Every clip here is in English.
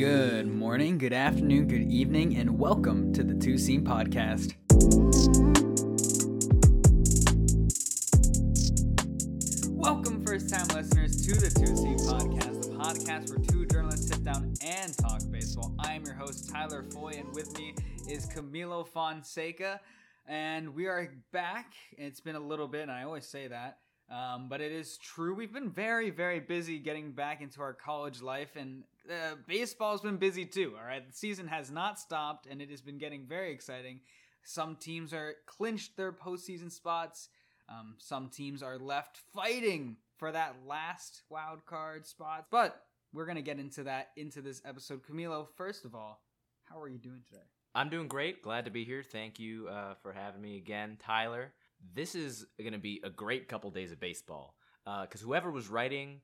Good morning, good afternoon, good evening, and welcome to the Two Seam Podcast. Welcome, first time listeners, to the Two Seam Podcast, the podcast where two journalists sit down and talk baseball. I am your host, Tyler Foy, and with me is Camilo Fonseca. And we are back. It's been a little bit, and I always say that. Um, but it is true. We've been very, very busy getting back into our college life, and uh, baseball's been busy too. All right, the season has not stopped, and it has been getting very exciting. Some teams are clinched their postseason spots. Um, some teams are left fighting for that last wild card spot. But we're gonna get into that into this episode. Camilo, first of all, how are you doing today? I'm doing great. Glad to be here. Thank you uh, for having me again, Tyler. This is to be a great couple days of baseball because uh, whoever was writing,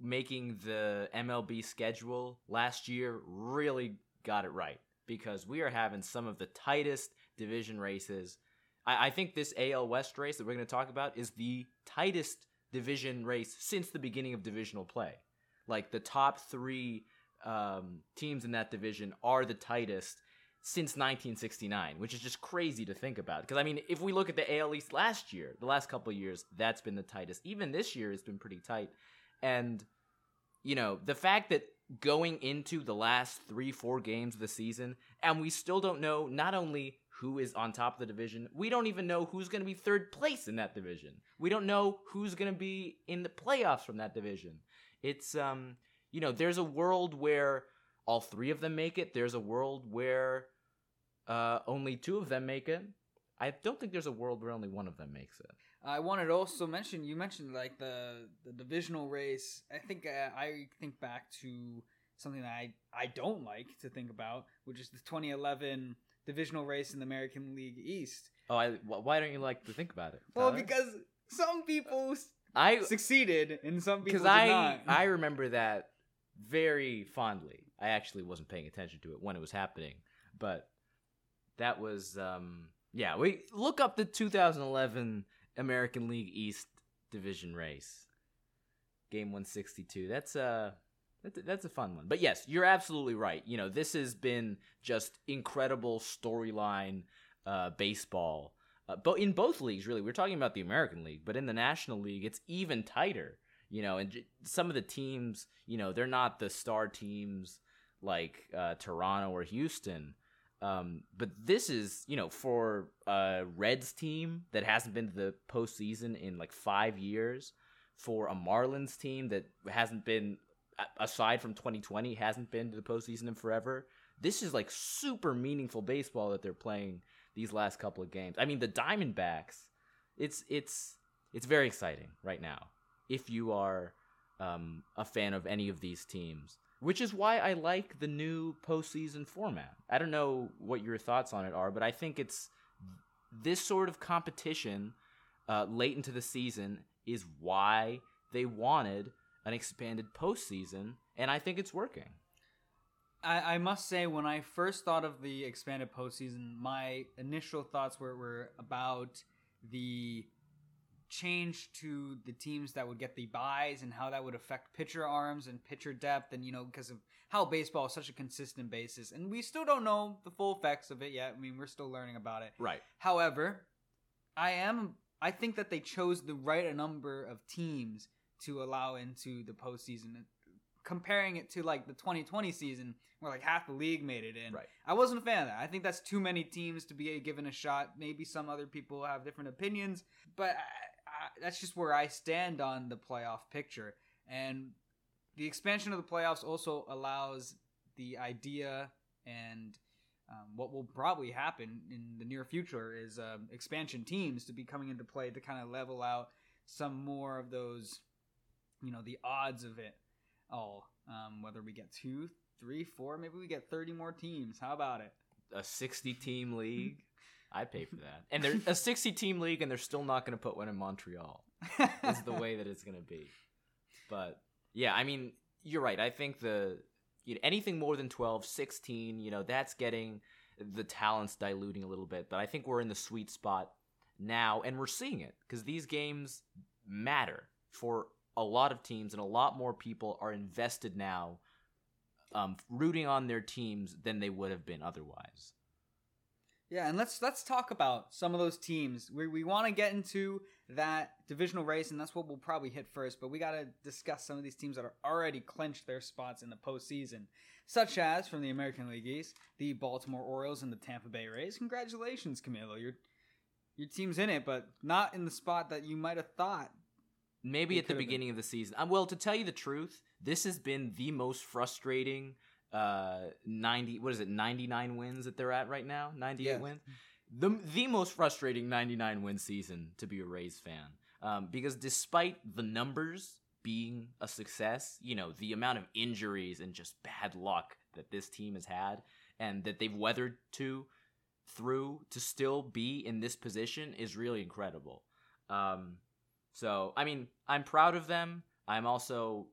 making the MLB schedule last year really got it right because we are having some of the tightest division races. I, I think this AL West race that we're going to talk about is the tightest division race since the beginning of divisional play. Like the top three um, teams in that division are the tightest since 1969, which is just crazy to think about. Because I mean, if we look at the AL East last year, the last couple years, that's been the tightest. Even this year has been pretty tight. And you know, the fact that going into the last three, four games of the season, and we still don't know not only who is on top of the division, we don't even know who's going to be third place in that division. We don't know who's going to be in the playoffs from that division. It's um, you know, there's a world where all three of them make it. There's a world where uh, only two of them make it. I don't think there's a world where only one of them makes it. I wanted to also mention you mentioned like the the divisional race. I think uh, I think back to something that I I don't like to think about, which is the 2011 divisional race in the American League East. Oh, I, why don't you like to think about it? Tyler? Well, because some people I succeeded and some people because I not. I remember that very fondly. I actually wasn't paying attention to it when it was happening, but that was um yeah. We look up the 2011 American League East division race. Game 162. That's that's a, that's a fun one. But yes, you're absolutely right. You know, this has been just incredible storyline uh, baseball. Uh, but in both leagues, really, we're talking about the American League, but in the National League, it's even tighter. You know, and j- some of the teams, you know, they're not the star teams like uh, Toronto or Houston, um, but this is, you know, for a Reds team that hasn't been to the postseason in like five years, for a Marlins team that hasn't been, aside from 2020, hasn't been to the postseason in forever. This is like super meaningful baseball that they're playing these last couple of games. I mean, the Diamondbacks, it's it's it's very exciting right now. If you are um, a fan of any of these teams, which is why I like the new postseason format. I don't know what your thoughts on it are, but I think it's this sort of competition uh, late into the season is why they wanted an expanded postseason, and I think it's working. I, I must say, when I first thought of the expanded postseason, my initial thoughts were, were about the change to the teams that would get the buys and how that would affect pitcher arms and pitcher depth and you know because of how baseball is such a consistent basis. And we still don't know the full effects of it yet. I mean we're still learning about it. Right. However i am i think that they chose the right number of teams to allow into the postseason. Comparing it to like the 2020 season where like half the league made it in. Right. I wasn't a fan of that. I think that's too many teams to be given a shot. Maybe some other people have different opinions. But that's just where I stand on the playoff picture. And the expansion of the playoffs also allows the idea and um, what will probably happen in the near future is um, expansion teams to be coming into play to kind of level out some more of those, you know, the odds of it all. Um, whether we get two, three, four, maybe we get 30 more teams. How about it? A 60 team league. I pay for that. And they're a 60 team league, and they're still not going to put one in Montreal. is the way that it's going to be. But yeah, I mean, you're right. I think the you know, anything more than 12, 16, you know, that's getting the talents diluting a little bit. But I think we're in the sweet spot now, and we're seeing it because these games matter for a lot of teams, and a lot more people are invested now um, rooting on their teams than they would have been otherwise. Yeah, and let's let's talk about some of those teams. We we want to get into that divisional race, and that's what we'll probably hit first. But we got to discuss some of these teams that are already clinched their spots in the postseason, such as from the American League East, the Baltimore Orioles and the Tampa Bay Rays. Congratulations, Camilo. Your your team's in it, but not in the spot that you might have thought. Maybe at the have been. beginning of the season. Um, well, to tell you the truth, this has been the most frustrating uh 90 what is it 99 wins that they're at right now? 98 Yes. wins? The the most frustrating 99 win season to be a Rays fan um because despite the numbers being a success you know the amount of injuries and just bad luck that this team has had and that they've weathered to through to still be in this position is really incredible. Um so I mean I'm proud of them. I'm also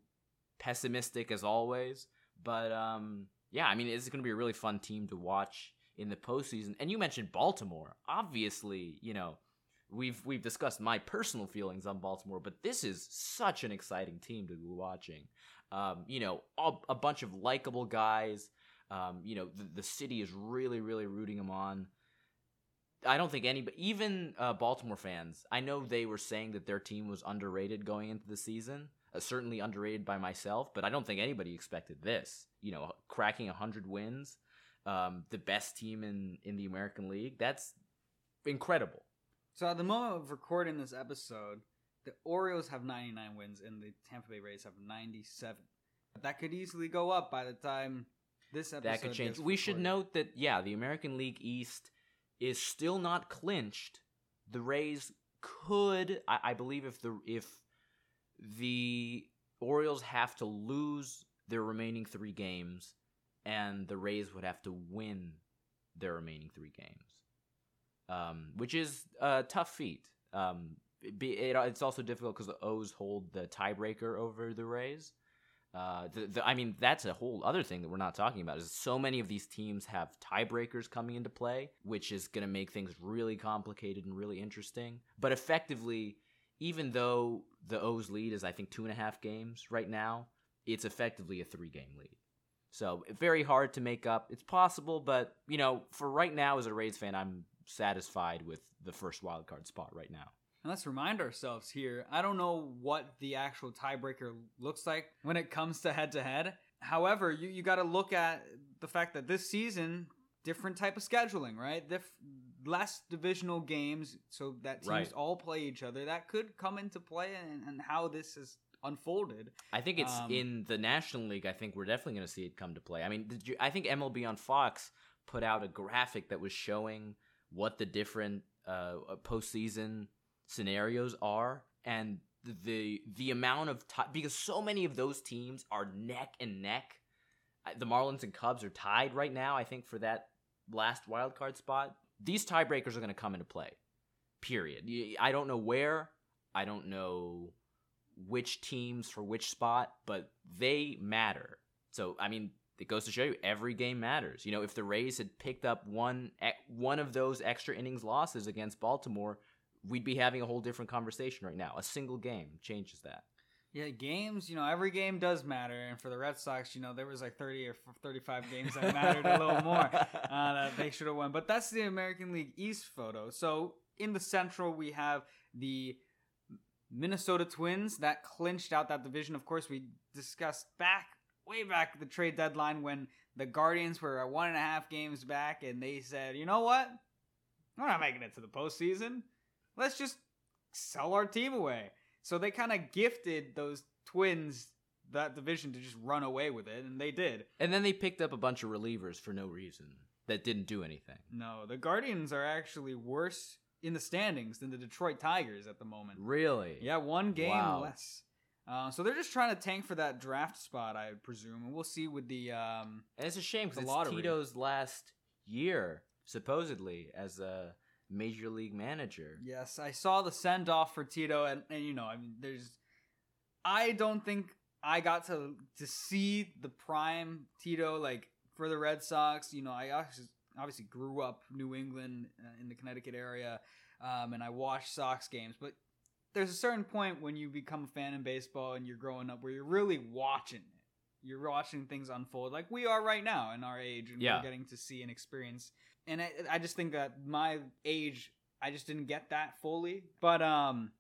pessimistic as always but um, yeah, I mean, it's going to be a really fun team to watch in the postseason. And you mentioned Baltimore. Obviously, you know, we've we've discussed my personal feelings on Baltimore, but this is such an exciting team to be watching. Um, you know, a, a bunch of likable guys. Um, you know, the, the city is really, really rooting them on. I don't think any, even uh, Baltimore fans, I know they were saying that their team was underrated going into the season. Uh, certainly underrated by myself, but I don't think anybody expected this. You know, cracking 100 wins, um, the best team in, in the American League. That's incredible. So at the moment of recording this episode, the Orioles have 99 wins and the Tampa Bay Rays have 97. That could easily go up by the time this episode. that could change. We should note that, yeah, the American League East is still not clinched. The Rays could, I, I believe, if the if the Orioles have to lose their remaining three games, and the Rays would have to win their remaining three games, um, which is a tough feat. Um, it it, it's also difficult because the O's hold the tiebreaker over the Rays. Uh, the, the, I mean, that's a whole other thing that we're not talking about. Is so many of these teams have tiebreakers coming into play, which is going to make things really complicated and really interesting. But effectively, even though the O's lead is, I think, two and a half games right now, it's effectively a three-game lead. So very hard to make up. It's possible, but you know, for right now, as a Rays fan, I'm satisfied with the first wild card spot right now. And let's remind ourselves here. I don't know what the actual tiebreaker looks like when it comes to head to head. However, you, you got to look at the fact that this season, different type of scheduling, right? Dif- less divisional games, so that teams Right. all play each other. That could come into play and, and how this has unfolded. I think it's Um, in the National League. I think we're definitely going to see it come to play. I mean, did you, I think MLB on Fox put out a graphic that was showing what the different uh, postseason scenarios are, and the the amount of time because so many of those teams are neck and neck. Uh, The Marlins and Cubs are tied right now. I think for that last wild card spot. These tiebreakers are going to come into play. Period. I don't know where. I don't know which teams for which spot, but they matter. So I mean, it goes to show you every game matters. You know, if the Rays had picked up one one of those extra innings losses against Baltimore, we'd be having a whole different conversation right now. A single game changes that. Yeah, games, you know, every game does matter. And for the Red Sox, you know, there was like 30 or 35 games that mattered a little more uh, that they should have won. But that's the American League East photo. So in the Central, we have the Minnesota Twins that clinched out that division. Of course, we discussed back, way back the trade deadline when the Guardians were at one and a half games back and they said, you know what? We're not making it to the postseason. Let's just sell our team away. So they kind of gifted those Twins that division to just run away with it, and they did. And then they picked up a bunch of relievers for no reason that didn't do anything. No, the Guardians are actually worse in the standings than the Detroit Tigers at the moment. Really? Yeah, one game Wow. less. Uh, so they're just trying to tank for that draft spot, I presume, and we'll see with the. Um, And it's a shame because it's lottery. Tito's last year, supposedly, as a major league manager. yes, I saw the send off for Tito, and, and you know, I mean, there's. I don't think I got to to see the prime Tito like for the Red Sox. You know, I obviously, grew up New England uh, in the Connecticut area, um, and I watched Sox games. But there's a certain point when you become a fan in baseball and you're growing up where you're really watching it. you're watching things unfold like we are right now in our age, and Yeah. we're getting to see and experience. And I, I just think that my age, I just didn't get that fully. But um,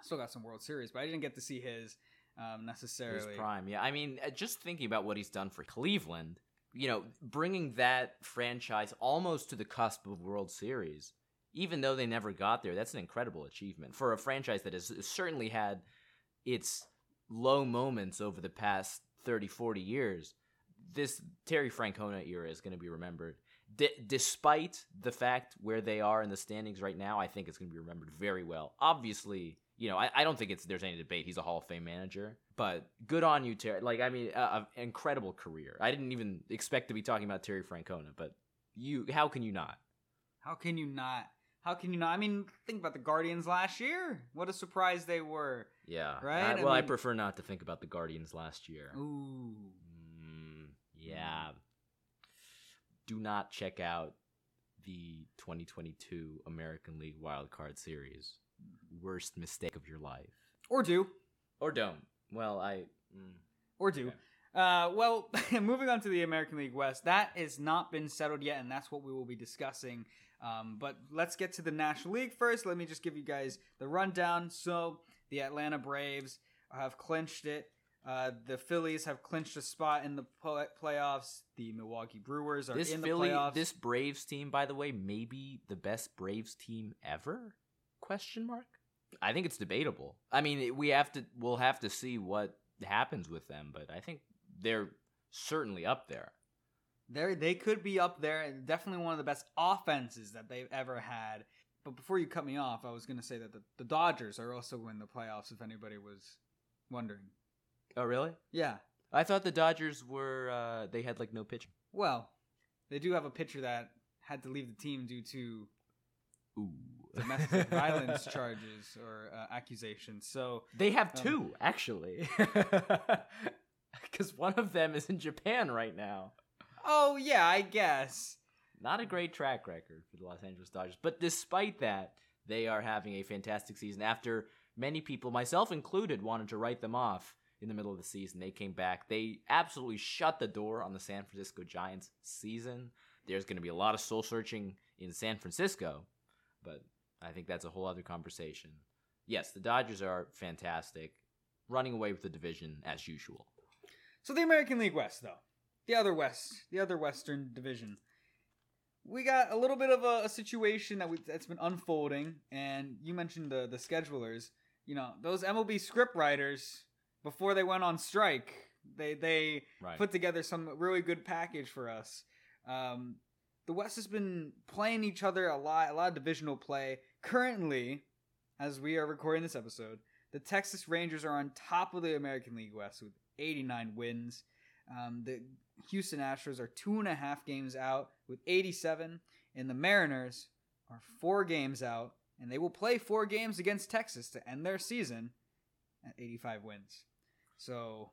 I still got some World Series, but I didn't get to see his um, His necessarily. prime, yeah. I mean, uh, just thinking about what he's done for Cleveland, you know, bringing that franchise almost to the cusp of World Series, even though they never got there, that's an incredible achievement for a franchise that has certainly had its low moments over the past 30, 40 years. This Terry Francona era is going to be remembered. D- despite the fact where they are in the standings right now, I think it's going to be remembered very well. Obviously, you know, I, I don't think it's there's any debate. He's a Hall of Fame manager, but good on you, Terry. Like, I mean, uh, an incredible career. I didn't even expect to be talking about Terry Francona, but you, how can you not? How can you not? How can you not? I mean, think about the Guardians last year. What a surprise they were. Yeah, Right? I well, I mean- prefer not to think about the Guardians last year. Ooh. Mm, yeah. Do not check out the 2022 American League Wild Card Series. Worst mistake of your life. Or do. Or don't. Well, I. Mm. Or do. Okay. Uh, well, moving on to the American League West, that has not been settled yet, and that's what we will be discussing. Um, but let's get to the National League first. Let me just give you guys the rundown. So, the Atlanta Braves have clinched it. Uh, the Phillies have clinched a spot in the play- playoffs. The Milwaukee Brewers are This in the Philly, playoffs. this Braves team, by the way, may be the best Braves team ever? Question mark. I think it's debatable. I mean, we have to. We'll have to see what happens with them, but I think they're certainly up there. They they could be up there and definitely one of the best offenses that they've ever had. But before you cut me off, I was going to say that the, the Dodgers are also in the playoffs. If anybody was wondering, Oh, really? yeah. I thought the Dodgers were. uh They had like no pitcher. Well, they do have a pitcher that had to leave the team due to Ooh. domestic violence charges or uh, accusations. So They have Um, two, actually. Because one of them is in Japan right now. Oh yeah, I guess. Not a great track record for the Los Angeles Dodgers. But despite that, they are having a fantastic season. After many people, myself included, wanted to write them off in the middle of the season, they came back. They absolutely shut the door on the San Francisco Giants season. There's going to be a lot of soul searching in San Francisco, but I think that's a whole other conversation. Yes, the Dodgers are fantastic, running away with the division as usual. So the American League West, though, the other West, the other Western Division, we got a little bit of a, a situation that we, that's been unfolding, and you mentioned the the schedulers. You know, those MLB script writers before they went on strike, they they Right. put together some really good package for us. Um, the West has been playing each other a lot, a lot of divisional play. Currently, as we are recording this episode, the Texas Rangers are on top of the American League West with 89 wins. Um, the Houston Astros are two and a half games out with 87, and the Mariners are four games out, and they will play four games against Texas to end their season at 85 wins. So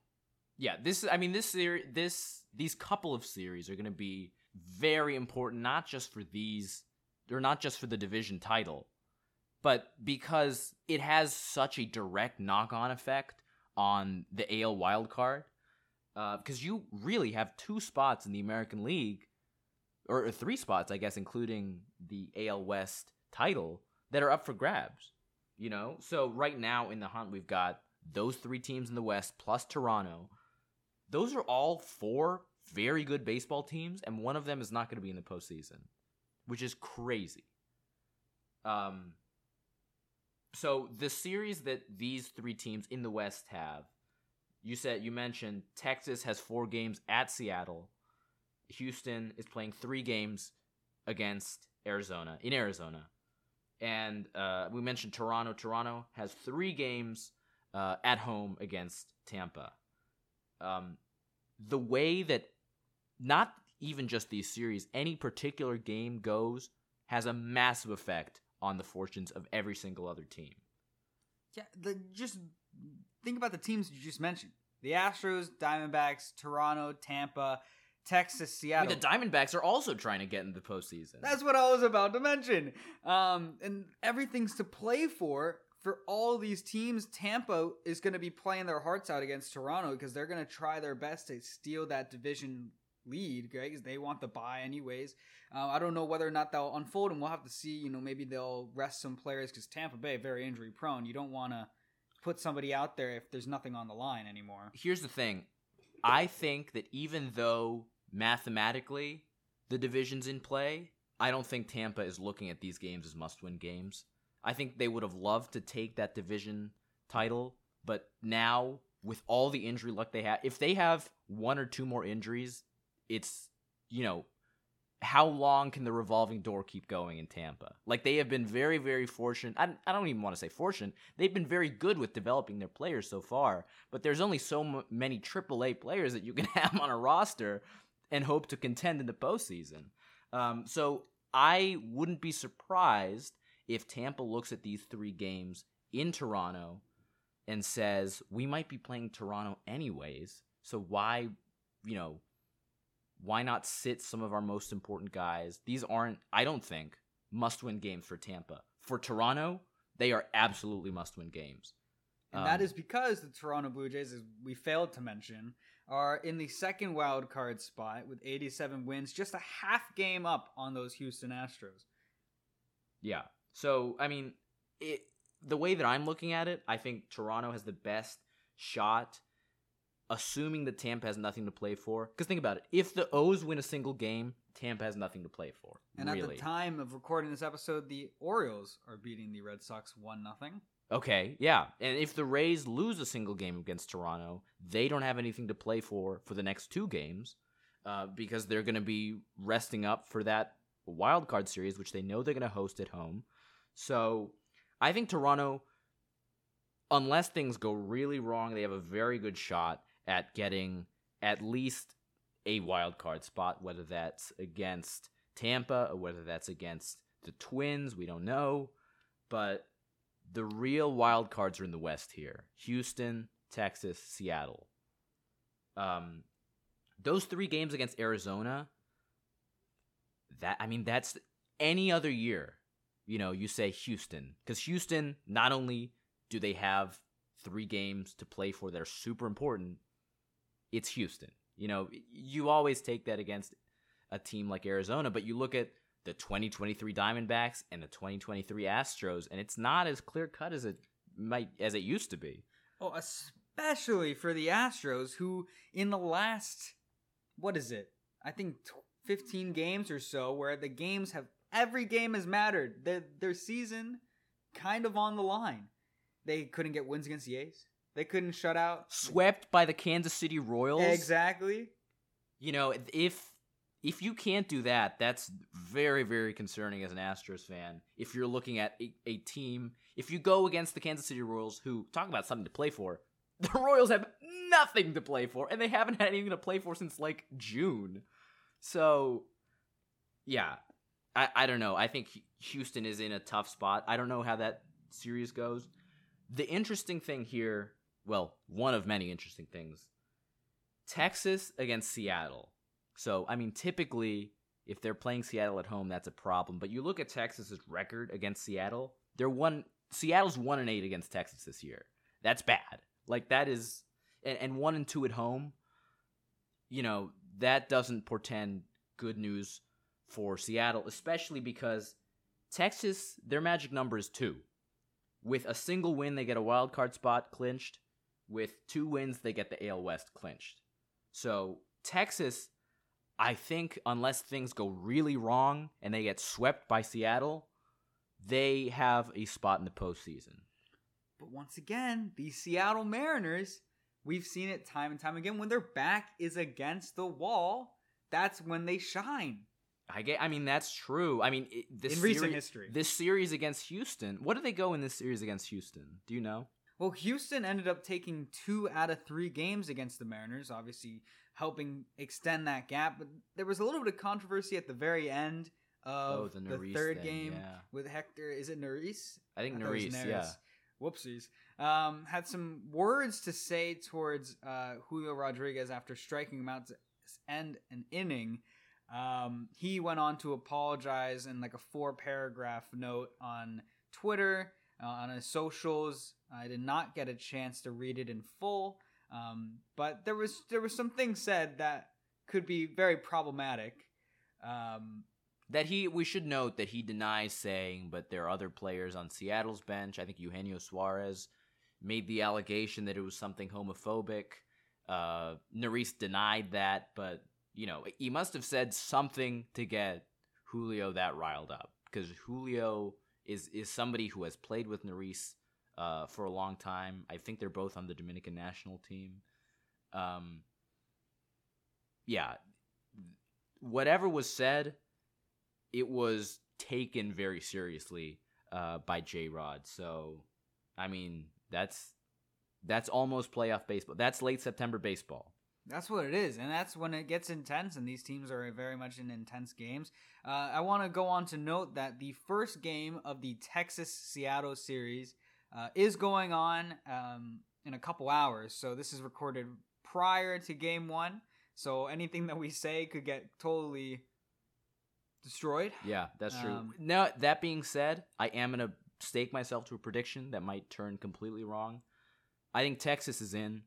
yeah this i mean this series this these couple of series are going to be very important not just for these or not just for the division title but because it has such a direct knock-on effect on the AL wild card because uh, you really have two spots in the American League or, or three spots I guess including the AL West title that are up for grabs you know? So right now in the hunt we've got those three teams in the West plus Toronto those are all four very good baseball teams, and one of them is not going to be in the postseason, which is crazy. Um, so the series that these three teams in the West have, you said you mentioned Texas has four games at Seattle. Houston is playing three games against Arizona in Arizona, and uh, we mentioned Toronto. Toronto has three games uh, at home against Tampa um, the way that not even just these series, any particular game goes has a massive effect on the fortunes of every single other team. Yeah, the, just think about the teams you just mentioned: the Astros, Diamondbacks, Toronto, Tampa, Texas, I Seattle. mean, the Diamondbacks are also trying to get into the postseason. That's what I was about to mention. Um, and everything's to play for for all these teams, Tampa is going to be playing their hearts out against Toronto because they're going to try their best to steal that division lead, right? Because they want the buy anyways. Uh, I don't know whether or not they'll unfold, and we'll have to see. You know, maybe they'll rest some players because Tampa Bay very injury prone. You don't want to put somebody out there if there's nothing on the line anymore. Here's the thing. I think that even though mathematically the division's in play, I don't think Tampa is looking at these games as must win games. I think they would have loved to take that division title, but now with all the injury luck they have, if they have one or two more injuries, it's, you know, how long can the revolving door keep going in Tampa? Like they have been very, very fortunate. I, I don't even want to say fortunate. They've been very good with developing their players so far, but there's only so m- many AAA players that you can have on a roster and hope to contend in the postseason. Um, so I wouldn't be surprised if Tampa looks at these three games in Toronto and says, we might be playing Toronto anyways. So why, you know, why not sit some of our most important guys? These aren't, I don't think, must win games for Tampa. For Toronto, they are absolutely must win games. And um, that is because the Toronto Blue Jays, as we failed to mention, are in the second wild card spot with 87 wins, just a half game up on those Houston Astros. Yeah. So, I mean, it the way that I'm looking at it, I think Toronto has the best shot assuming that Tampa has nothing to play for. Because think about it: if the O's win a single game, Tampa has nothing to play for. And really. at the time of recording this episode, the Orioles are beating the Red Sox one nothing. Okay, yeah, and if the Rays lose a single game against Toronto, they don't have anything to play for for the next two games, uh, because they're going to be resting up for that wild card series, which they know they're going to host at home. So, I think Toronto, unless things go really wrong, they have a very good shot at getting at least a wild card spot, whether that's against Tampa or whether that's against the Twins. We don't know. But the real wild cards are in the West here Houston, Texas, Seattle. Um, those three games against Arizona, that, I mean, that's any other year. You know, you say Houston, because Houston, not only do they have three games to play for that are super important, it's Houston. You know, you always take that against a team like Arizona, but you look at the 2023 Diamondbacks and the 2023 Astros, and it's not as clear cut as it might as it used to be. Oh, especially for the Astros, who in the last what is it? I think 15 games or so, where the games have every game has mattered. Their their season kind of on the line. They couldn't get wins against the A's. They couldn't shut out. Swept by the Kansas City Royals. Exactly. You know, if if you can't do that, that's very very concerning as an Astros fan. If you're looking at a, a team, if you go against the Kansas City Royals, who talk about something to play for, the Royals have nothing to play for, and they haven't had anything to play for since like June. So, yeah, I I don't know. I think Houston is in a tough spot. I don't know how that series goes. The interesting thing here well, one of many interesting things. Texas against Seattle. So, I mean, typically, if they're playing Seattle at home, that's a problem. But you look at Texas's record against Seattle; they're one. Seattle's one and eight against Texas this year. That's bad. Like that is, and, and one and two at home. You know that doesn't portend good news for Seattle, especially because Texas, their magic number is two. With a single win, they get a wild card spot clinched with two wins, they get the AL West clinched. So Texas, I think, unless things go really wrong and they get swept by Seattle, they have a spot in the postseason. But once again, the Seattle Mariners, we've seen it time and time again. When their back is against the wall, that's when they shine. I get. I mean, that's true. I mean, this in series, recent history, this series against Houston. What do they go in this series against Houston? Do you know? Well, Houston ended up taking two out of three games against the Mariners, obviously helping extend that gap. But there was a little bit of controversy at the very end of oh, the, the, third thing, game yeah. with Hector. Is it Neris? I think I Neris, yeah. Whoopsies. Um, had some words to say towards uh, Julio Rodriguez after striking him out to end an inning. Um, he went on to apologize in like a four paragraph note on Twitter uh, on his socials. I did not get a chance to read it in full, um, but there was there was some things said that could be very problematic. Um, that he we should note that he denies saying, but there are other players on Seattle's bench. I think Eugenio Suarez made the allegation that it was something homophobic. Uh, Neris denied that, but you know he must have said something to get Julio that riled up because Julio is is somebody who has played with Neris uh, for a long time. I think they're both on the Dominican national team. Um, yeah, whatever was said, it was taken very seriously uh, by J Rod. So, I mean, that's that's almost playoff baseball. That's late September baseball. That's what it is, and that's when it gets intense, and these teams are very much in intense games. Uh, I want to go on to note that the first game of the Texas Seattle series uh, is going on um, in a couple hours. So this is recorded prior to game one. So anything that we say could get totally destroyed. Yeah, that's true. Um, now, that being said, I am going to stake myself to a prediction that might turn completely wrong. I think Texas is in.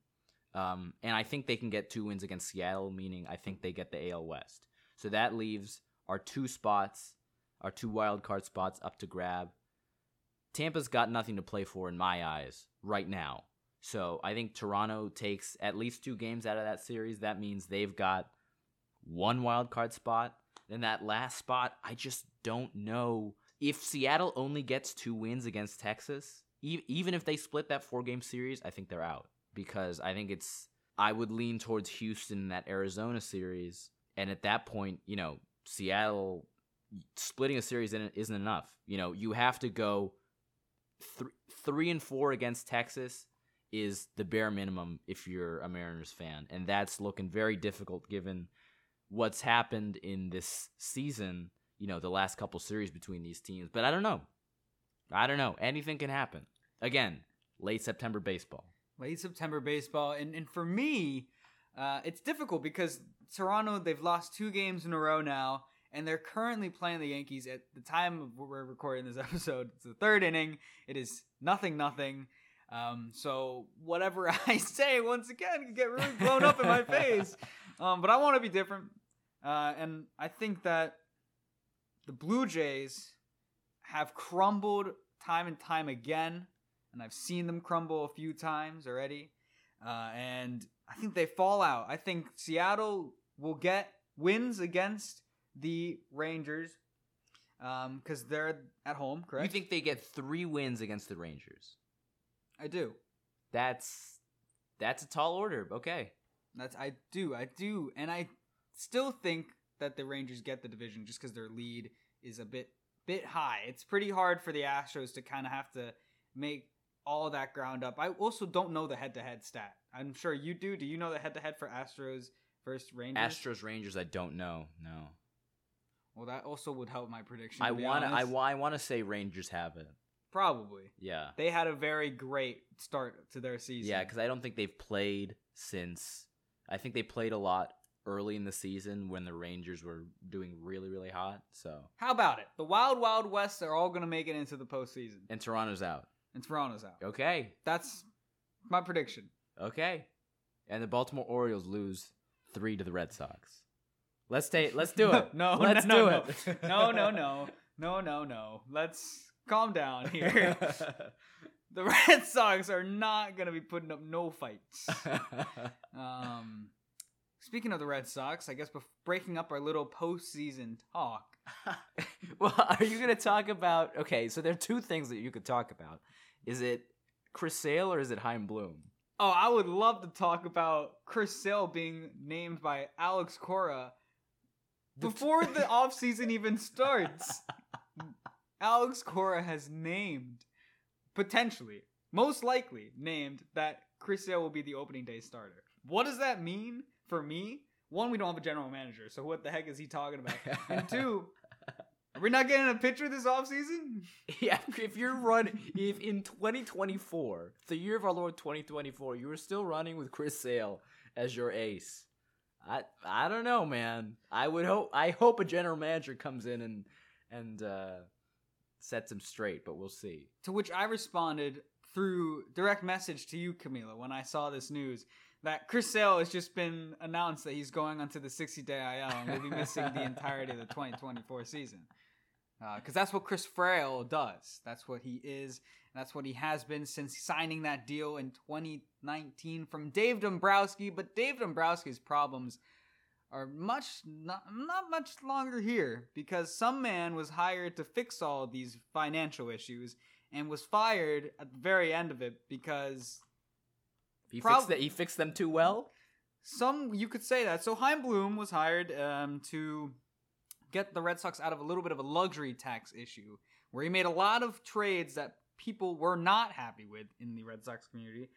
Um, and I think they can get two wins against Seattle, meaning I think they get the AL West. So that leaves our two spots, our two wild card spots up to grab. Tampa's got nothing to play for in my eyes right now. So I think Toronto takes at least two games out of that series. That means they've got one wild card spot. Then that last spot, I just don't know. If Seattle only gets two wins against Texas, even if they split that four game series, I think they're out because I think it's I would lean towards Houston in that Arizona series, and at that point, you know, Seattle splitting a series isn't enough. You know, you have to go th- three and four against Texas is the bare minimum if you're a Mariners fan, and that's looking very difficult given what's happened in this season. You know, the last couple series between these teams, but I don't know. I don't know. Anything can happen. Again, late September baseball late September baseball. And and for me, uh, it's difficult because Toronto they've lost two games in a row now, and they're currently playing the Yankees at the time of we're recording this episode. It's the third inning. It is nothing, nothing. Um, so whatever I say, once again, can get really blown up in my face. Um, but I want to be different, uh, and I think that the Blue Jays have crumbled time and time again and I've seen them crumble a few times already. Uh, and I think they fall out. I think Seattle will get wins against the Rangers because um, they're at home, correct? You think they get three wins against the Rangers? I do. That's that's a tall order. Okay. That's I do. I do. And I still think that the Rangers get the division just because their lead is a bit bit high. It's pretty hard for the Astros to kind of have to make all that ground up. I also don't know the head to head stat. I'm sure you do. Do you know the head to head for Astros versus Rangers? Astros Rangers, I don't know. No. Well, that also would help my prediction. I want to. I, I want to say Rangers have it. Probably. Yeah. They had a very great start to their season. Yeah, because I don't think they've played since. I think they played a lot early in the season when the Rangers were doing really, really hot. So. How about it? The Wild Wild West are all going to make it into the postseason. And Toronto's out and Toronto's out. Okay. That's my prediction. Okay. And the Baltimore Orioles lose three to the Red Sox. Let's take. Let's do it. no, let's no, do no, it. no, no, no, no, no, no. Let's calm down here. the Red Sox are not gonna be putting up no fights. um, speaking of the Red Sox, I guess breaking up our little postseason talk. well, are you gonna talk about? Okay, so there are two things that you could talk about. Is it Chris Sale or is it Chaim Bloom? Oh, I would love to talk about Chris Sale being named by Alex Cora before the offseason even starts. Alex Cora has named, potentially, most likely named, that Chris Sale will be the opening day starter. What does that mean for me? One, we don't have a general manager, so what the heck is he talking about? and two, are not getting a pitcher this offseason? Yeah, if you're running, if in 2024, the year of our Lord 2024, you were still running with Chris Sale as your ace, I I don't know, man. I would hope I hope a general manager comes in and and uh, sets him straight, but we'll see. To which I responded through direct message to you, Camilo, when I saw this news that Chris Sale has just been announced that he's going onto the 60 day IL and will be missing the entirety of the 2024 season. Because uh, that's what Chris Frail does. That's what he is. that's what he has been since signing that deal in 2019 from Dave Dombrowski. But Dave Dombrowski's problems are much not, not much longer here because some man was hired to fix all these financial issues and was fired at the very end of it because he prob- fixed that he fixed them too well. Some you could say that. So Chaim Bloom was hired um, to get the Red Sox out of a little bit of a luxury tax issue, where he made a lot of trades that people were not happy with in the Red Sox community.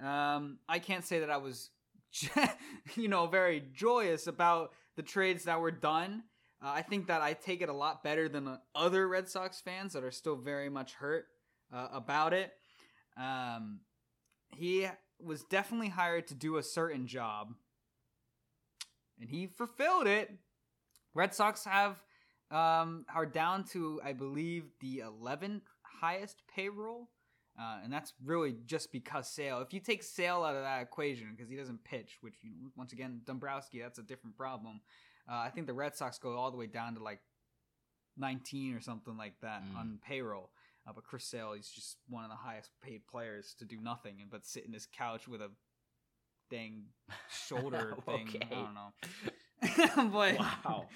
Um, I can't say that I was you know, very joyous about the trades that were done. Uh, I think that I take it a lot better than other Red Sox fans that are still very much hurt uh, about it. Um, he was definitely hired to do a certain job, and he fulfilled it. Red Sox have um, are down to, I believe, the 11th highest payroll uh, and that's really just because Sale. If you take Sale out of that equation because he doesn't pitch, which you know, once again Dombrowski, that's a different problem. Uh, I think the Red Sox go all the way down to like 19 or something like that mm. on payroll. Uh, but Chris Sale, he's just one of the highest paid players to do nothing and but sit in his couch with a dang shoulder thing. I don't know. but wow,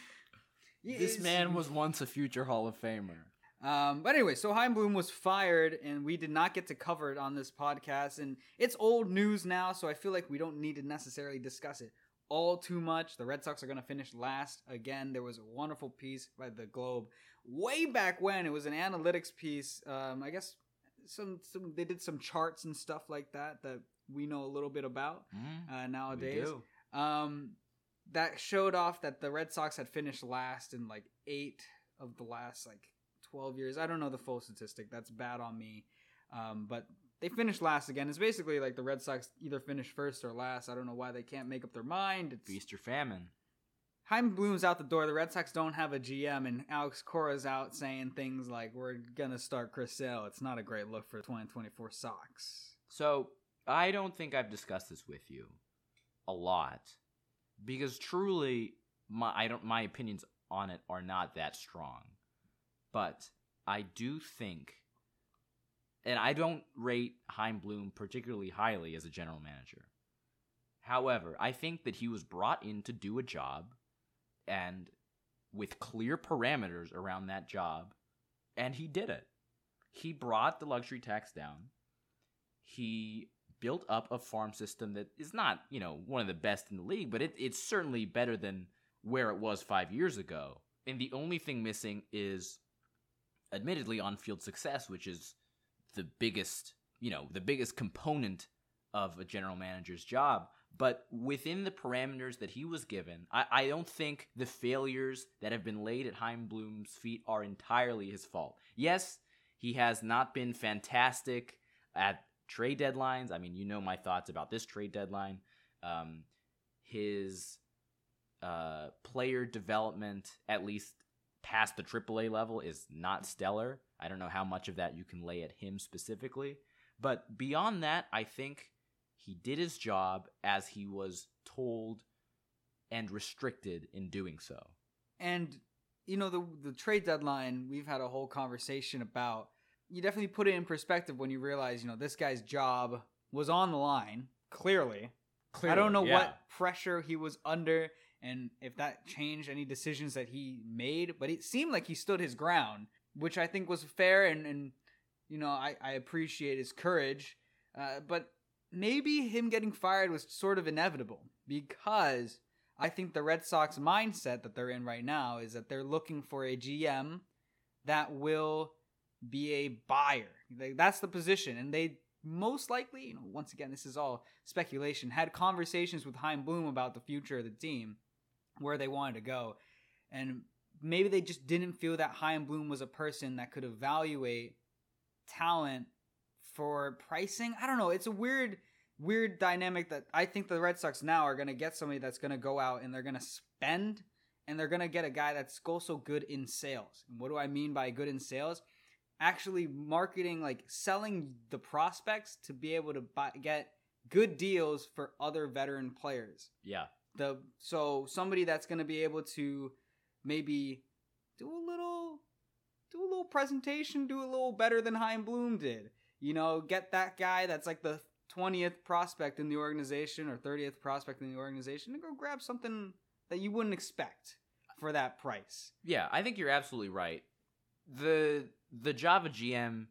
this man was once a future Hall of Famer. Um, but anyway, so Chaim Bloom was fired, and we did not get to cover it on this podcast. And it's old news now, so I feel like we don't need to necessarily discuss it all too much. The Red Sox are going to finish last again. There was a wonderful piece by the Globe way back when. It was an analytics piece. Um, I guess some, some they did some charts and stuff like that that we know a little bit about mm, uh, nowadays. Um, that showed off that the Red Sox had finished last in like eight of the last like 12 years. I don't know the full statistic. That's bad on me. Um, but they finished last again. It's basically like the Red Sox either finish first or last. I don't know why they can't make up their mind. It's feast or famine. Chaim Bloom's out the door. The Red Sox don't have a GM, and Alex Cora's out saying things like, "We're gonna start Chris Sale." It's not a great look for 2024 Sox. So I don't think I've discussed this with you a lot because truly, my I don't my opinions on it are not that strong. But I do think, and I don't rate Chaim Bloom particularly highly as a general manager. However, I think that he was brought in to do a job and with clear parameters around that job, and he did it. He brought the luxury tax down. He built up a farm system that is not, you know, one of the best in the league, but it, it's certainly better than where it was five years ago. And the only thing missing is admittedly on field success, which is the biggest, you know, the biggest component of a general manager's job. But within the parameters that he was given, I, I don't think the failures that have been laid at Chaim Bloom's feet are entirely his fault. Yes, he has not been fantastic at trade deadlines. I mean, you know my thoughts about this trade deadline. Um, his uh, player development, at least past the AAA level is not stellar. I don't know how much of that you can lay at him specifically. But beyond that, I think he did his job as he was told and restricted in doing so. And you know the the trade deadline, we've had a whole conversation about. You definitely put it in perspective when you realize, you know, this guy's job was on the line, clearly. Clearly, I don't know yeah. what pressure he was under and if that changed any decisions that he made. But it seemed like he stood his ground, which I think was fair, and, and you know I, I appreciate his courage. Uh, but maybe him getting fired was sort of inevitable because I think the Red Sox mindset that they're in right now is that they're looking for a GM that will be a buyer. That's the position, and they most likely, you know, once again, this is all speculation, had conversations with Chaim Bloom about the future of the team where they wanted to go. And maybe they just didn't feel that Chaim Bloom was a person that could evaluate talent for pricing. I don't know. It's a weird, weird dynamic that I think the Red Sox now are going to get somebody that's going to go out and they're going to spend and they're going to get a guy that's also good in sales. And what do I mean by good in sales? Actually marketing, like selling the prospects to be able to buy, get good deals for other veteran players. Yeah. The so somebody that's going to be able to maybe do a little do a little presentation, do a little better than Chaim Bloom did. You know, get that guy that's like the 20th prospect in the organization or 30th prospect in the organization and go grab something that you wouldn't expect for that price. Yeah, I think you're absolutely right. The the Java GM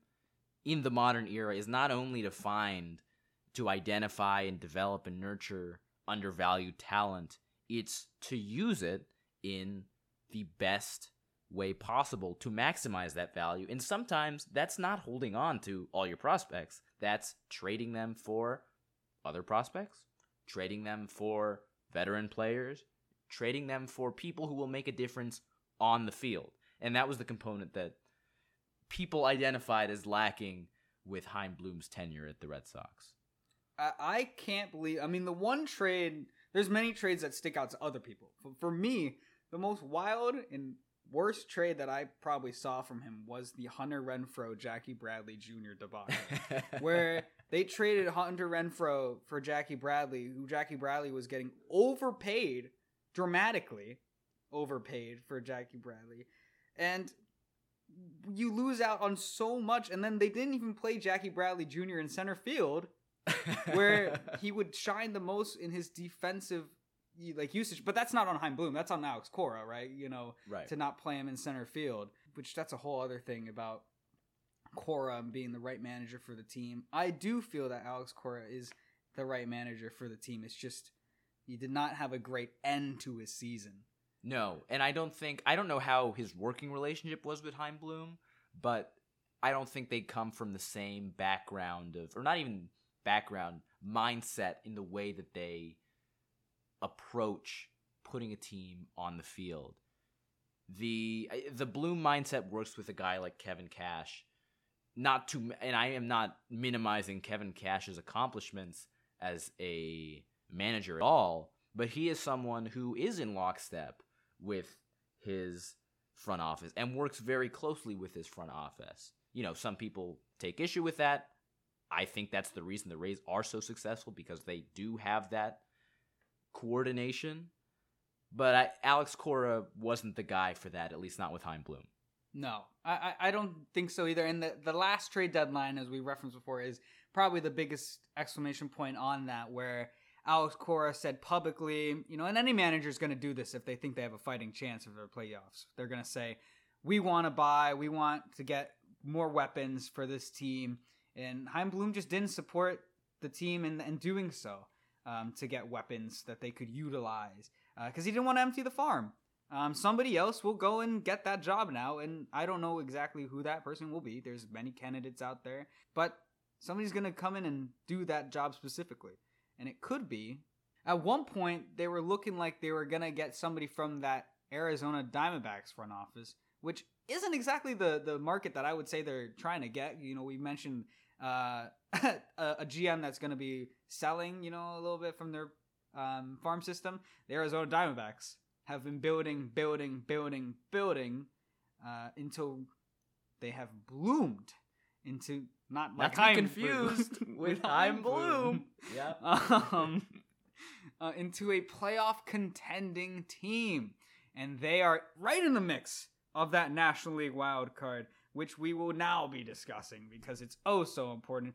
in the modern era is not only to find, to identify and develop and nurture undervalued talent, it's to use it in the best way possible to maximize that value. And sometimes that's not holding on to all your prospects. That's trading them for other prospects, trading them for veteran players, trading them for people who will make a difference on the field. And that was the component that people identified as lacking with Chaim Bloom's tenure at the Red Sox. I, I can't believe. I mean, the one trade. There's many trades that stick out to other people. For, for me, the most wild and worst trade that I probably saw from him was the Hunter Renfroe Jackie Bradley Jr. debacle, where they traded Hunter Renfroe for Jackie Bradley, who Jackie Bradley was getting overpaid, dramatically overpaid for Jackie Bradley, and you lose out on so much. And then they didn't even play Jackie Bradley Jr. in center field, where he would shine the most in his defensive like usage, but that's not on Chaim Bloom. That's on Alex Cora, right? You know, right. to not play him in center field, which that's a whole other thing about Cora being the right manager for the team. I do feel that Alex Cora is the right manager for the team. It's just he did not have a great end to his season. No, and I don't think I don't know how his working relationship was with Chaim Bloom, but I don't think they come from the same background of, or not even background mindset in the way that they approach putting a team on the field. The the Bloom mindset works with a guy like Kevin Cash. Not to and I am not minimizing Kevin Cash's accomplishments as a manager at all, but he is someone who is in lockstep with his front office and works very closely with his front office. You know, some people take issue with that. I think that's the reason the Rays are so successful because they do have that coordination. But I, Alex Cora wasn't the guy for that, at least not with Chaim Bloom. No, I, I don't think so either. And the, the last trade deadline, as we referenced before, is probably the biggest exclamation point on that, where Alex Cora said publicly, you know, and any manager is going to do this if they think they have a fighting chance of their playoffs. They're going to say, we want to buy, we want to get more weapons for this team. And Chaim Bloom just didn't support the team in, in doing so um, to get weapons that they could utilize because uh, he didn't want to empty the farm. Um, somebody else will go and get that job now, and I don't know exactly who that person will be. There's many candidates out there, but somebody's gonna come in and do that job specifically, and it could be. At one point, they were looking like they were gonna get somebody from that Arizona Diamondbacks front office, which isn't exactly the the market that I would say they're trying to get. You know, we mentioned uh, a, a, GM that's going to be selling, you know, a little bit from their um, farm system. The Arizona Diamondbacks have been building, building, building, building uh, until they have bloomed into not like not confused with Chaim Bloom. Yeah. Um, uh, into a playoff contending team, and they are right in the mix of that National League wild card which we will now be discussing because it's oh so important.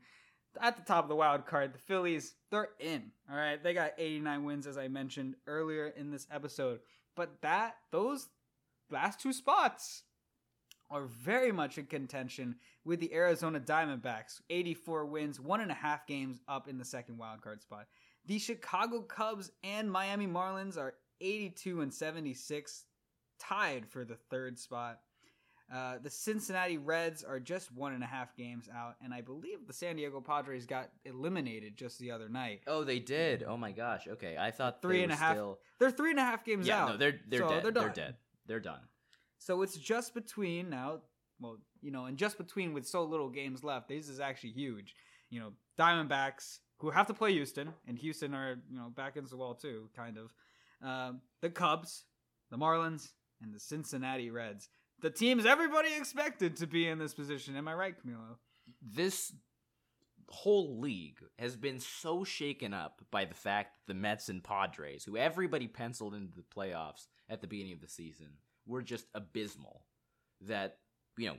At the top of the wild card, the Phillies, they're in. All right. They got 89 wins, as I mentioned earlier in this episode. But that, those last two spots are very much in contention with the Arizona Diamondbacks. 84 wins, one and a half games up in the second wild card spot. The Chicago Cubs and Miami Marlins are 82 and 76, tied for the third spot. Uh, the Cincinnati Reds are just one and a half games out, and I believe the San Diego Padres got eliminated just the other night. Oh, they did. Oh my gosh. Okay, I thought three and a half. Still... They're three and a half games yeah, out. no, they're they're so dead. They're, they're dead. They're done. So it's just between now. Well, you know, and just between with so little games left, this is actually huge. You know, Diamondbacks who have to play Houston, and Houston are you know back into the wall too, kind of. Um, the Cubs, the Marlins, and the Cincinnati Reds the teams everybody expected to be in this position. Am I right, Camilo? this whole league has been so shaken up by the fact that the Mets and Padres, who everybody penciled into the playoffs at the beginning of the season, were just abysmal. That, you know,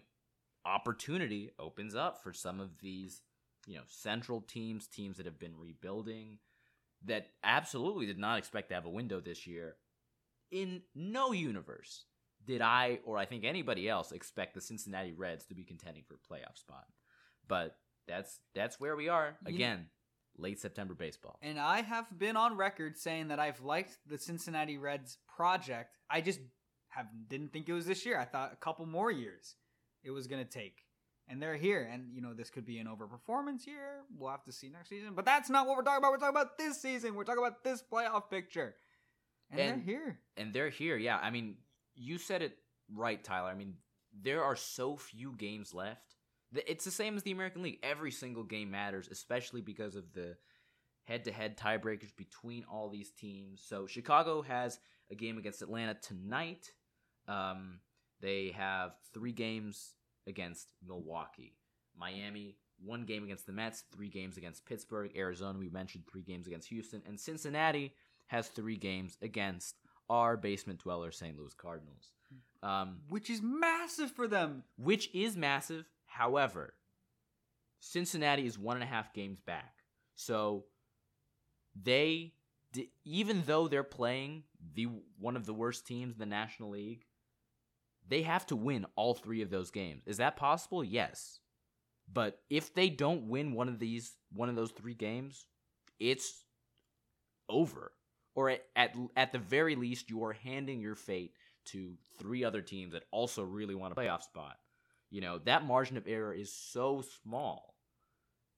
opportunity opens up for some of these, you know, central teams, teams that have been rebuilding, that absolutely did not expect to have a window this year. In no universe did I, or I think anybody else, expect the Cincinnati Reds to be contending for a playoff spot. But that's that's where we are again. late September baseball. And I have been on record saying that I've liked the Cincinnati Reds project. I just have didn't think it was this year. I thought a couple more years it was going to take. And they're here. And, you know, this could be an overperformance year. We'll have to see next season. But that's not what we're talking about. We're talking about this season. We're talking about this playoff picture. And, And- they're here. and they're here. Yeah, I mean, you said it right, Tyler. I mean, there are so few games left. It's the same as the American League. Every single game matters, especially because of the head-to-head tiebreakers between all these teams. So Chicago has a game against Atlanta tonight. Um, they have three games against Milwaukee, Miami. One game against the Mets, three games against Pittsburgh, Arizona. We mentioned three games against Houston, and Cincinnati has three games against our basement dweller St. Louis Cardinals, um, Which is massive for them. which is massive. However, Cincinnati is one and a half games back, so they, even though they're playing the one of the worst teams in the National League, they have to win all three of those games. Is that possible? Yes, but if they don't win one of these, one of those three games, it's over. Or at, at at the very least, you are handing your fate to three other teams that also really want a playoff spot. You know that margin of error is so small.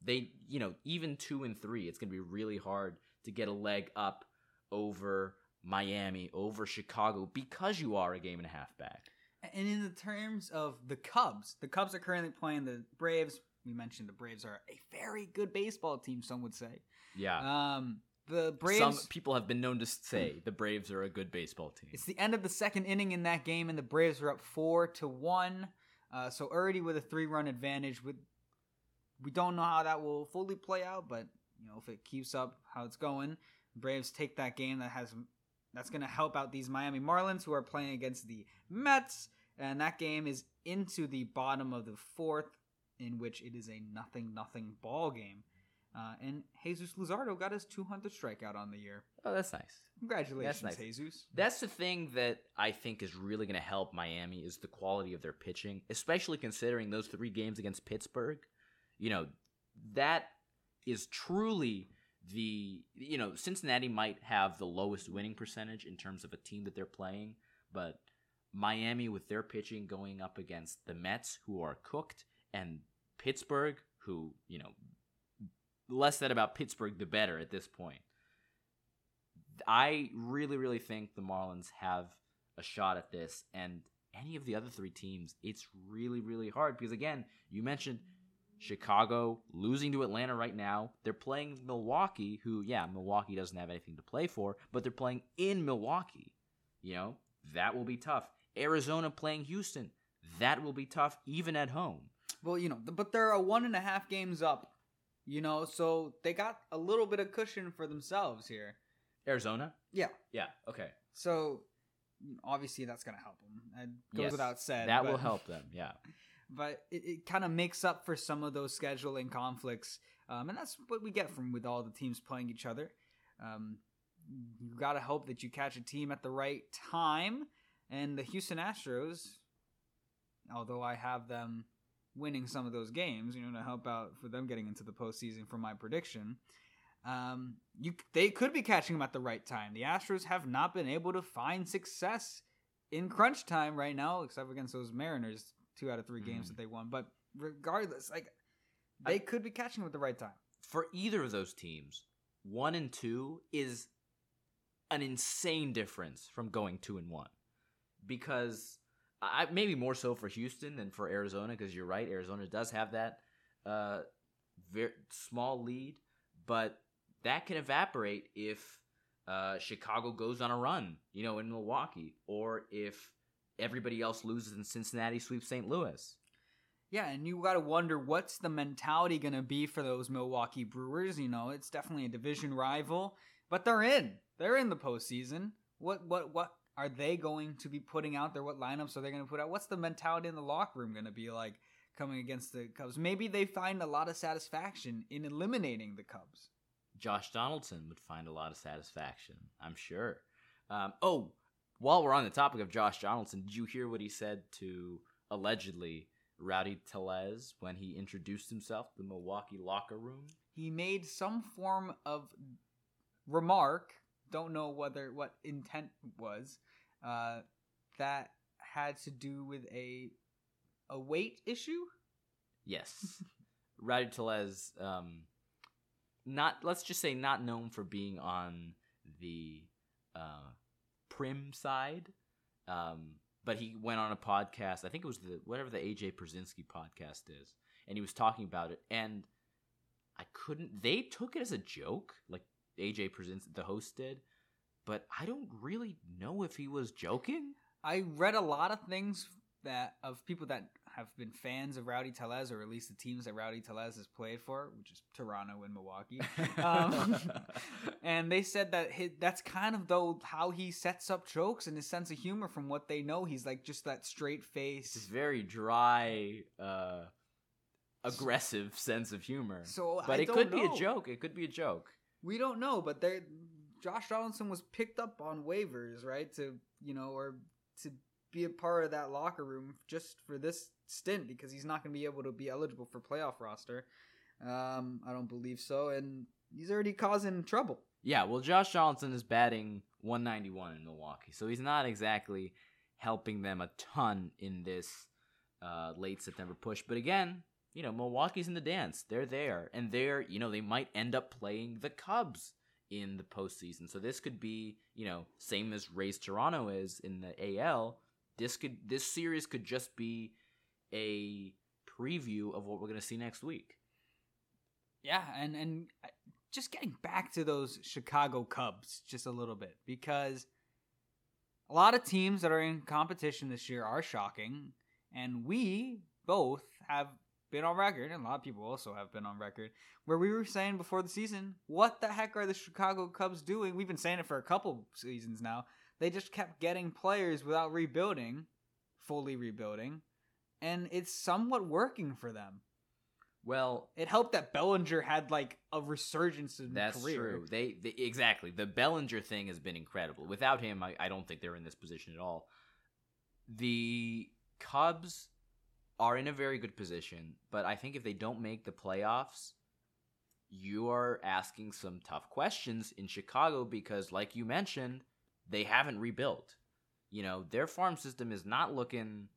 They, you know, even two and three, it's going to be really hard to get a leg up over Miami, over Chicago, because you are a game and a half back. And in the terms of the Cubs, the Cubs are currently playing the Braves. We mentioned the Braves are a very good baseball team, some would say. Yeah. Um, the Braves. Some people have been known to say the Braves are a good baseball team. It's the end of the second inning in that game, and the Braves are up four to one. Uh, so already with a three-run advantage. With we don't know how that will fully play out, but you know if it keeps up how it's going, Braves take that game. That has that's going to help out these Miami Marlins who are playing against the Mets, and that game is into the bottom of the fourth, in which it is a nothing-nothing ball game. Uh, and Jesus Luzardo got his 200th strikeout on the year. oh, that's nice. Congratulations, nice. Jesus. That's the thing that I think is really going to help Miami is the quality of their pitching, especially considering those three games against Pittsburgh. You know, that is truly the you know Cincinnati might have the lowest winning percentage in terms of a team that they're playing, but Miami with their pitching going up against the Mets who are cooked and Pittsburgh who, you know, less said about Pittsburgh the better at this point. I really, really think the Marlins have a shot at this, and any of the other three teams, it's really, really hard because again, you mentioned Chicago losing to Atlanta right now. They're playing Milwaukee, who, yeah, Milwaukee doesn't have anything to play for, but they're playing in Milwaukee. You know, that will be tough. Arizona playing Houston, that will be tough even at home. Well, you know, but they're a one and a half games up, you know, so they got a little bit of cushion for themselves here. Arizona? Yeah. Yeah, okay. So obviously that's going to help them. It goes Yes, without said. That but, will help them, yeah. But it, it kind of makes up for some of those scheduling conflicts. Um, and that's what we get from with all the teams playing each other. Um, you got to hope that you catch a team at the right time. And the Houston Astros, although I have them winning some of those games, you know, to help out for them getting into the postseason for my prediction. Um, you they could be catching them at the right time. The Astros have not been able to find success in crunch time right now, except against those Mariners, two out of three games Mhm. that they won. But regardless, like they I- could be catching with the right time. for either of those teams, one and two is an insane difference from going two and one, because I maybe more so for Houston than for Arizona. Because you're right, Arizona does have that uh, very small lead, but that can evaporate if uh, Chicago goes on a run, you know, in Milwaukee, or if everybody else loses and Cincinnati sweeps St. Louis. Yeah, and you got to wonder what's the mentality going to be for those Milwaukee Brewers. You know, it's definitely a division rival, but they're in. They're in the postseason. What what what are they going to be putting out there? What lineups are they going to put out? What's the mentality in the locker room going to be like coming against the Cubs? Maybe they find a lot of satisfaction in eliminating the Cubs. Josh Donaldson would find a lot of satisfaction, I'm sure. Um, oh, while we're on the topic of Josh Donaldson, did you hear what he said to allegedly Rowdy Tellez when he introduced himself to the Milwaukee locker room? He made some form of remark. Don't know whether what intent was. Uh, that had to do with a a weight issue. Yes, Rowdy Tellez, um, not let's just say not known for being on the uh, prim side. Um, but he went on a podcast. I think it was the whatever the AJ Pierzynski podcast is, and he was talking about it. And I couldn't. They took it as a joke, like AJ Pierzynski, the host did. But I don't really know if he was joking. I read a lot of things that of people that have been fans of Rowdy Tellez, or at least the teams that Rowdy Tellez has played for, which is Toronto and Milwaukee. Um, and they said that his, that's kind of though how he sets up jokes and his sense of humor. From what they know, he's like just that straight face, It's very dry, uh, aggressive sense of humor. So but I it could be a joke. It could be a joke. We don't know, but Josh Donaldson was picked up on waivers, right? To you know, or to be a part of that locker room just for this stint because he's not going to be able to be eligible for playoff roster. Um, I don't believe so, and he's already causing trouble. Yeah, well, Josh Johnson is batting 191 in Milwaukee, so he's not exactly helping them a ton in this uh, late September push. But again, you know, Milwaukee's in the dance. They're there, and they're you know they might end up playing the Cubs in the postseason. So this could be you know same as Rays Toronto is in the AL. This could this series could just be a preview of what we're going to see next week. Yeah, and and uh, just getting back to those Chicago Cubs just a little bit because a lot of teams that are in competition this year are shocking, and we both have been on record, and a lot of people also have been on record, where we were saying before the season, what the heck are the Chicago Cubs doing? We've been saying it for a couple seasons now. They just kept getting players without rebuilding, fully rebuilding, and it's somewhat working for them. Well, It helped that Bellinger had like a resurgence in That's career. That's true. They, they exactly the Bellinger thing has been incredible. Without him, I, I don't think they're in this position at all. The Cubs are in a very good position, but I think if they don't make the playoffs, you are asking some tough questions in Chicago because, like you mentioned, they haven't rebuilt. You know, their farm system is not looking.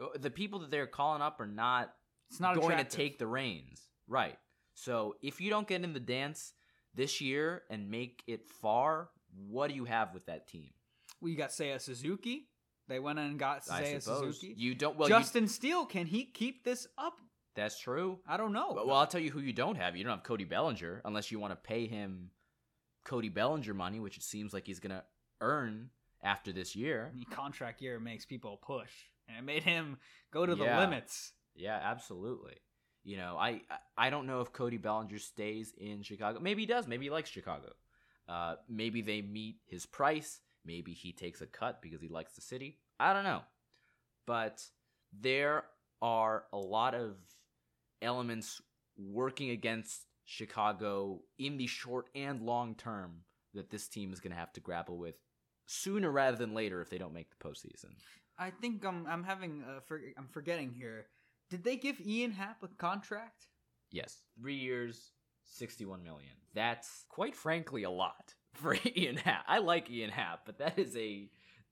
Uh, the people that they're calling up are not It's not going attractive. to take the reins. Right. So if you don't get in the dance this year and make it far, what do you have with that team? Well, you got Seiya Suzuki. They went and got Seiya Suzuki. you don't. Well, you, Justin Steele, can he keep this up? that's true. I don't know. Well, I'll tell you who you don't have. You don't have Cody Bellinger unless you want to pay him Cody Bellinger money, which it seems like he's going to earn after this year. The contract year makes people push, and it made him go to the Yeah. limits. Yeah, absolutely. You know, I I don't know if Cody Bellinger stays in Chicago. Maybe he does. Maybe he likes Chicago. Uh, maybe they meet his price. Maybe he takes a cut because he likes the city. I don't know. But there are a lot of elements working against Chicago in the short and long term that this team is going to have to grapple with sooner rather than later if they don't make the postseason. I think I'm I'm having uh, for, I'm forgetting here. Did they give Ian Happ a contract? Yes, three years, sixty-one million. That's quite frankly a lot for Ian Happ. I like Ian Happ, but that is a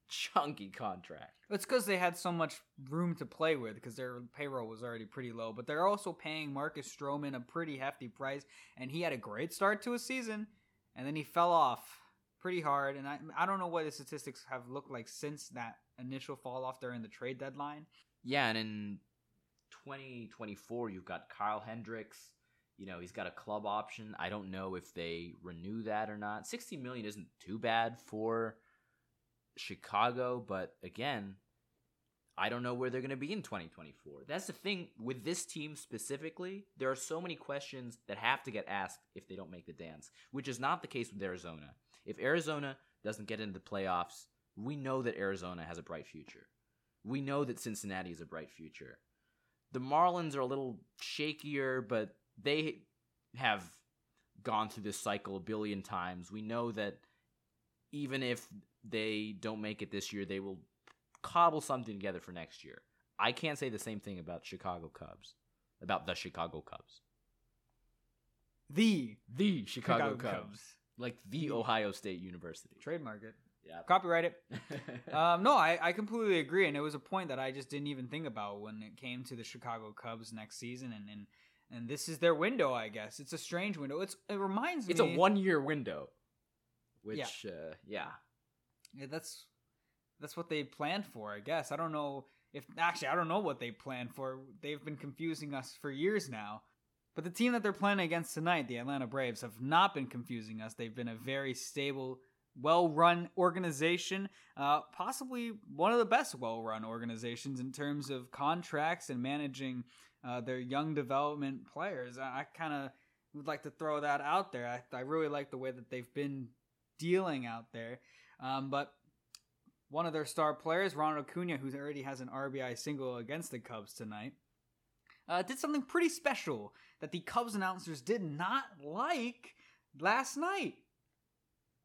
chunky contract. It's because they had so much room to play with because their payroll was already pretty low. But they're also paying Marcus Stroman a pretty hefty price, and he had a great start to a season, and then he fell off pretty hard. And I I don't know what his statistics have looked like since that initial fall off during the trade deadline. Yeah, and in 2024, you've got Kyle Hendricks. You know, he's got a club option. I don't know if they renew that or not. 60 million isn't too bad for Chicago, but again, I don't know where they're going to be in 2024. That's the thing with this team specifically. There are so many questions that have to get asked if they don't make the dance, which is not the case with Arizona. If Arizona doesn't get into the playoffs, we know that Arizona has a bright future. We know that Cincinnati has a bright future. The Marlins are a little shakier, but they have gone through this cycle a billion times. We know that even if they don't make it this year, they will cobble something together for next year. I can't say the same thing about Chicago Cubs, about the Chicago Cubs. The The Chicago, Chicago Cubs. Cubs. Like the Ohio State University. trademark it, Yeah. copyright it. um, no, I, I completely agree, and it was a point that I just didn't even think about when it came to the Chicago Cubs next season, and and, and this is their window, I guess. It's a strange window. It's it reminds me it's a one year window. Which, uh, yeah. Yeah, that's that's what they planned for, I guess. I don't know if actually I don't know what they planned for. They've been confusing us for years now. But the team that they're playing against tonight, the Atlanta Braves, have not been confusing us. They've been a very stable, well-run organization, uh, possibly one of the best well-run organizations in terms of contracts and managing uh, their young development players. I, I kind of would like to throw that out there. I, I really like the way that they've been dealing out there. Um, but one of their star players, Ronald Acuna, who already has an RBI single against the Cubs tonight, uh, did something pretty special that the Cubs announcers did not like last night,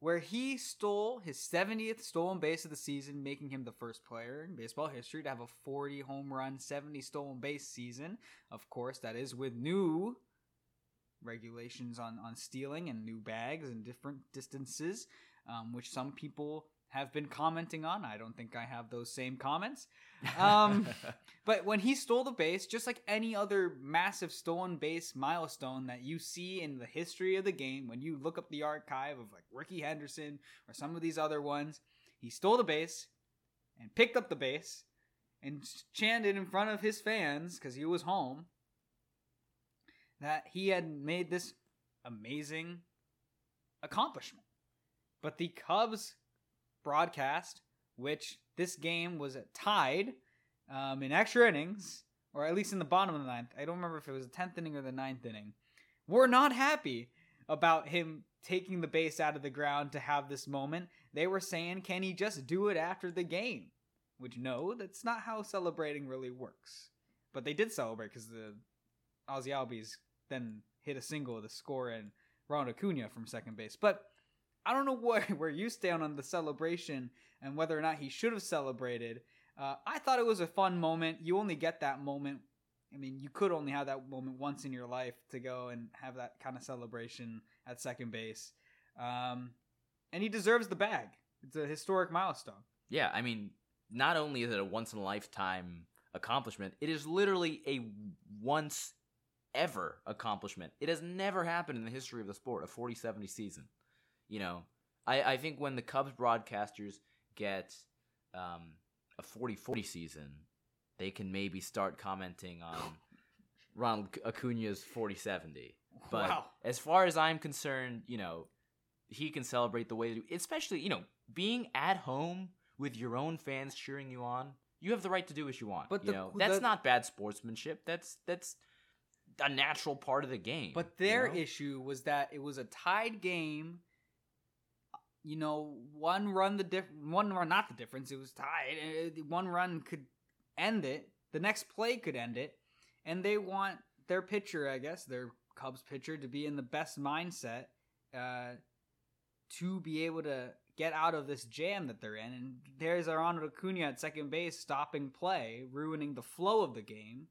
where he stole his 70th stolen base of the season, making him the first player in baseball history to have a 40 home run, 70 stolen base season. Of course, that is with new regulations on, on stealing and new bags and different distances, um, which some people have been commenting on. I don't think I have those same comments. Um, but when he stole the base, just like any other massive stolen base milestone that you see in the history of the game, when you look up the archive of like Rickey Henderson or some of these other ones, he stole the base and picked up the base and chanted in front of his fans because he was home that he had made this amazing accomplishment. But the Cubs broadcast, which this game was tied um, in extra innings, or at least in the bottom of the ninth. I don't remember if it was the tenth inning or the ninth inning. Were not happy about him taking the base out of the ground to have this moment. They were saying, "Can he just do it after the game?" Which no, that's not how celebrating really works. But they did celebrate because the Ozzie Albies then hit a single to score in Ronald Acuna from second base. But I don't know where, where you stand on the celebration and whether or not he should have celebrated. Uh, I thought it was a fun moment. You only get that moment. I mean, you could only have that moment once in your life to go and have that kind of celebration at second base. Um, and he deserves the bag. It's a historic milestone. Yeah, I mean, not only is it a once in a lifetime accomplishment, it is literally a once ever accomplishment. It has never happened in the history of the sport, a 40 70 season. You know, I, I think when the Cubs broadcasters get um, a 40 40 season, they can maybe start commenting on Ronald Acuna's 40 70. But Wow. as far as I'm concerned, you know, he can celebrate the way, especially, you know, being at home with your own fans cheering you on. You have the right to do what you want. But you the- know, that's the- not bad sportsmanship. That's that's a natural part of the game. But their you know? issue was that it was a tied game. You know, one run the diff, one run not the difference. It was tied. Uh, One run could end it. The next play could end it, and they want their pitcher, I guess, their Cubs pitcher, to be in the best mindset uh, to be able to get out of this jam that they're in. And there's Ronald Acuna at second base, stopping play, ruining the flow of the game.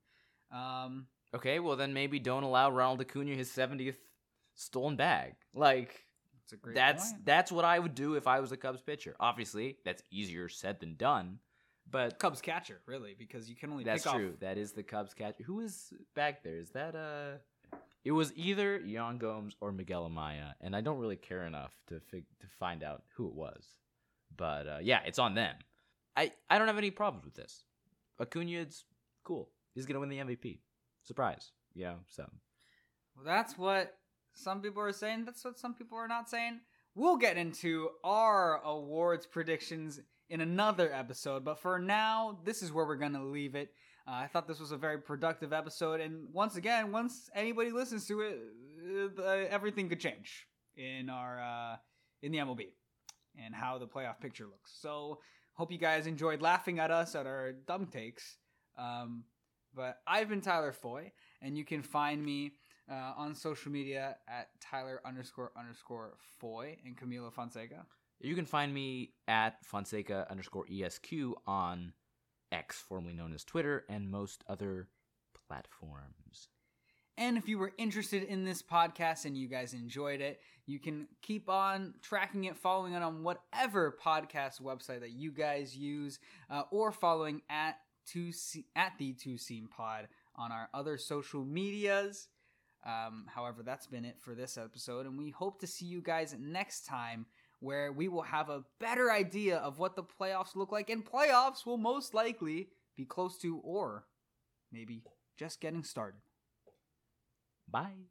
Um, Okay, well then maybe don't allow Ronald Acuna his 70th stolen bag. Like it's a great. that's point. that's what I would do if I was a Cubs pitcher. Obviously, that's easier said than done, but Cubs catcher, really, because you can only that's pick true. off. That is the Cubs catcher. Who is back there? Is that uh it was either Yan Gomes or Miguel Amaya, and I don't really care enough to fig- to find out who it was. But uh, yeah, it's on them. I I don't have any problems with this. Acuna's cool. He's gonna win the MVP. Surprise, Yeah. So Well, that's what some people are saying. That's what some people are not saying. We'll get into our awards predictions in another episode. But for now, this is where we're going to leave it. Uh, I thought this was a very productive episode, and once again, once anybody listens to it, uh, everything could change in our uh, in the MLB and how the playoff picture looks. So, hope you guys enjoyed laughing at us at our dumb takes. Um, but I've been Tyler Foy, and you can find me uh, on social media at Tyler underscore underscore Foy and Camilo Fonseca. You can find me at Fonseca underscore ESQ on X, formerly known as Twitter, and most other platforms. And if you were interested in this podcast and you guys enjoyed it, you can keep on tracking it, following it on whatever podcast website that you guys use, uh, or following at two at the Two Seam Pod on our other social medias. Um, however, that's been it for this episode, and we hope to see you guys next time, where we will have a better idea of what the playoffs look like, and playoffs will most likely be close to, or maybe just getting started. Bye.